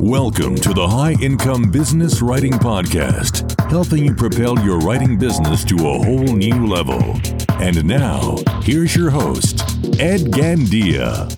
Welcome to the High Income Business Writing Podcast, helping you propel your writing business to a whole new level. And now, here's your host, Ed Gandia.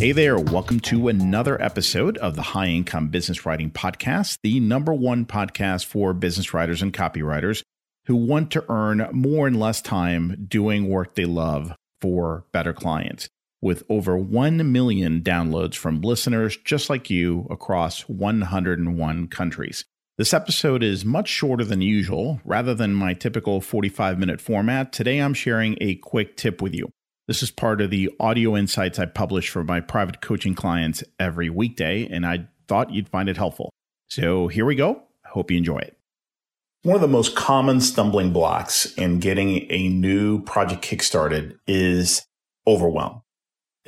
Hey there, welcome to another episode of the High Income Business Writing Podcast, the number one podcast for business writers and copywriters who want to earn more in less time doing work they love for better clients with over 1 million downloads from listeners just like you across 101 countries. This episode is much shorter than usual. Rather than my typical 45 minute format, today I'm sharing a quick tip with you. This is part of the audio insights I publish for my private coaching clients every weekday, and I thought you'd find it helpful. So here we go. I hope you enjoy it. One of the most common stumbling blocks in getting a new project kickstarted is overwhelm.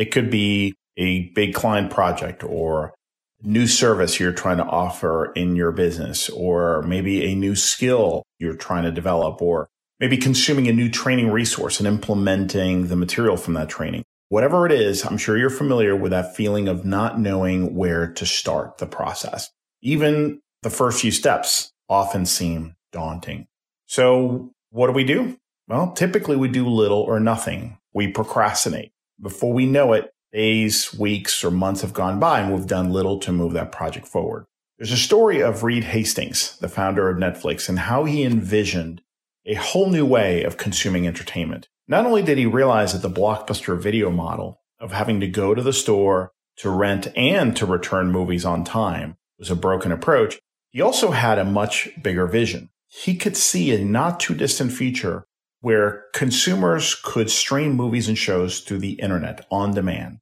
It could be a big client project or new service you're trying to offer in your business, or maybe a new skill you're trying to develop, or maybe consuming a new training resource and implementing the material from that training. Whatever it is, I'm sure you're familiar with that feeling of not knowing where to start the process. Even the first few steps often seem daunting. So what do we do? Well, typically we do little or nothing. We procrastinate. Before we know it, days, weeks, or months have gone by and we've done little to move that project forward. There's a story of Reed Hastings, the founder of Netflix, and how he envisioned a whole new way of consuming entertainment. Not only did he realize that the blockbuster video model of having to go to the store to rent and to return movies on time was a broken approach, he also had a much bigger vision. He could see a not too distant future where consumers could stream movies and shows through the internet on demand.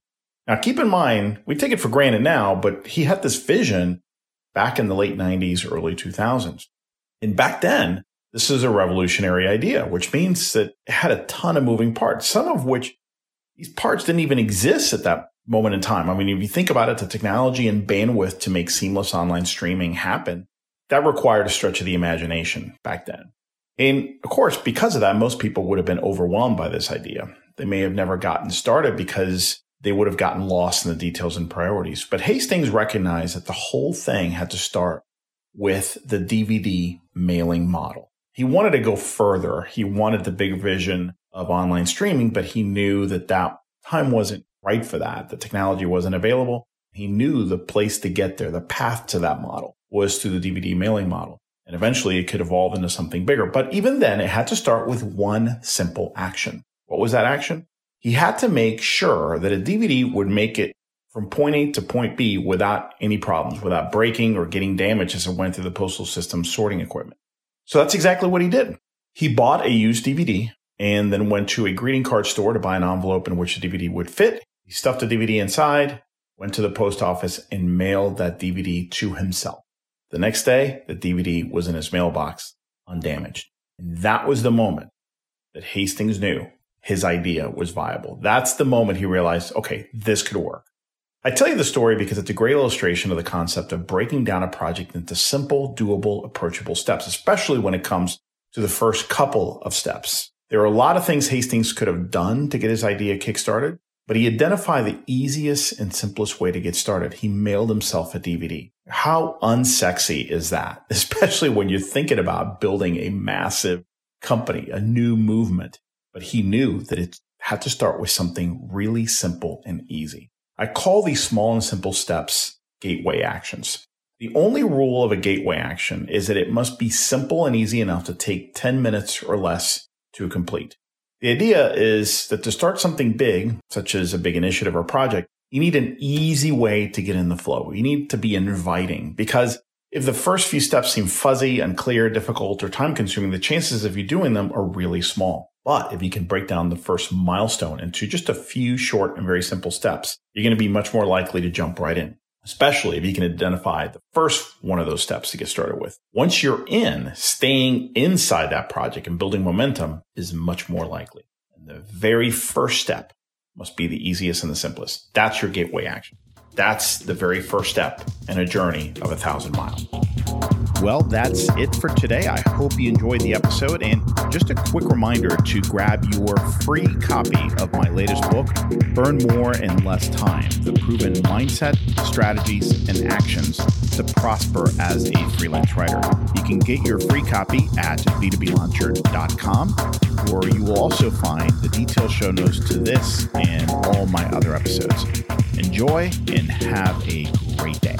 Now, keep in mind, we take it for granted now, but he had this vision back in the late 90s, early 2000s. And back then, this is a revolutionary idea, which means that it had a ton of moving parts, some of which these parts didn't even exist at that moment in time. I mean, if you think about it, the technology and bandwidth to make seamless online streaming happen, that required a stretch of the imagination back then. And of course, because of that, most people would have been overwhelmed by this idea. They may have never gotten started because they would have gotten lost in the details and priorities. But Hastings recognized that the whole thing had to start with the DVD mailing model. He wanted to go further. He wanted the big vision of online streaming, but he knew that that time wasn't right for that. The technology wasn't available. He knew the place to get there, the path to that model was through the DVD mailing model. And eventually it could evolve into something bigger. But even then, it had to start with one simple action. What was that action? He had to make sure that a DVD would make it from point A to point B without any problems, without breaking or getting damaged as it went through the postal system sorting equipment. So that's exactly what he did. He bought a used DVD and then went to a greeting card store to buy an envelope in which the DVD would fit. He stuffed the DVD inside, went to the post office and mailed that DVD to himself. The next day, the DVD was in his mailbox, undamaged. And that was the moment that Hastings knew his idea was viable. That's the moment he realized, okay, this could work. I tell you the story because it's a great illustration of the concept of breaking down a project into simple, doable, approachable steps, especially when it comes to the first couple of steps. There are a lot of things Hastings could have done to get his idea kickstarted, but he identified the easiest and simplest way to get started. He mailed himself a DVD. How unsexy is that? Especially when you're thinking about building a massive company, a new movement. But he knew that it had to start with something really simple and easy. I call these small and simple steps gateway actions. The only rule of a gateway action is that it must be simple and easy enough to take 10 minutes or less to complete. The idea is that to start something big, such as a big initiative or project, you need an easy way to get in the flow. You need to be inviting because if the first few steps seem fuzzy, unclear, difficult, or time consuming, the chances of you doing them are really small. But if you can break down the first milestone into just a few short and very simple steps, you're going to be much more likely to jump right in especially if you can identify the first one of those steps to get started with. Once you're in, staying inside that project and building momentum is much more likely. And the very first step must be the easiest and the simplest. That's your gateway action. That's the very first step in a journey of a thousand miles. Well, that's it for today. I hope you enjoyed the episode. And just a quick reminder to grab your free copy of my latest book, Earn More in Less Time The Proven Mindset, Strategies, and Actions to Prosper as a Freelance Writer. You can get your free copy at b2blauncher.com, where you will also find the detailed show notes to this and all my other episodes. Enjoy and have a great day.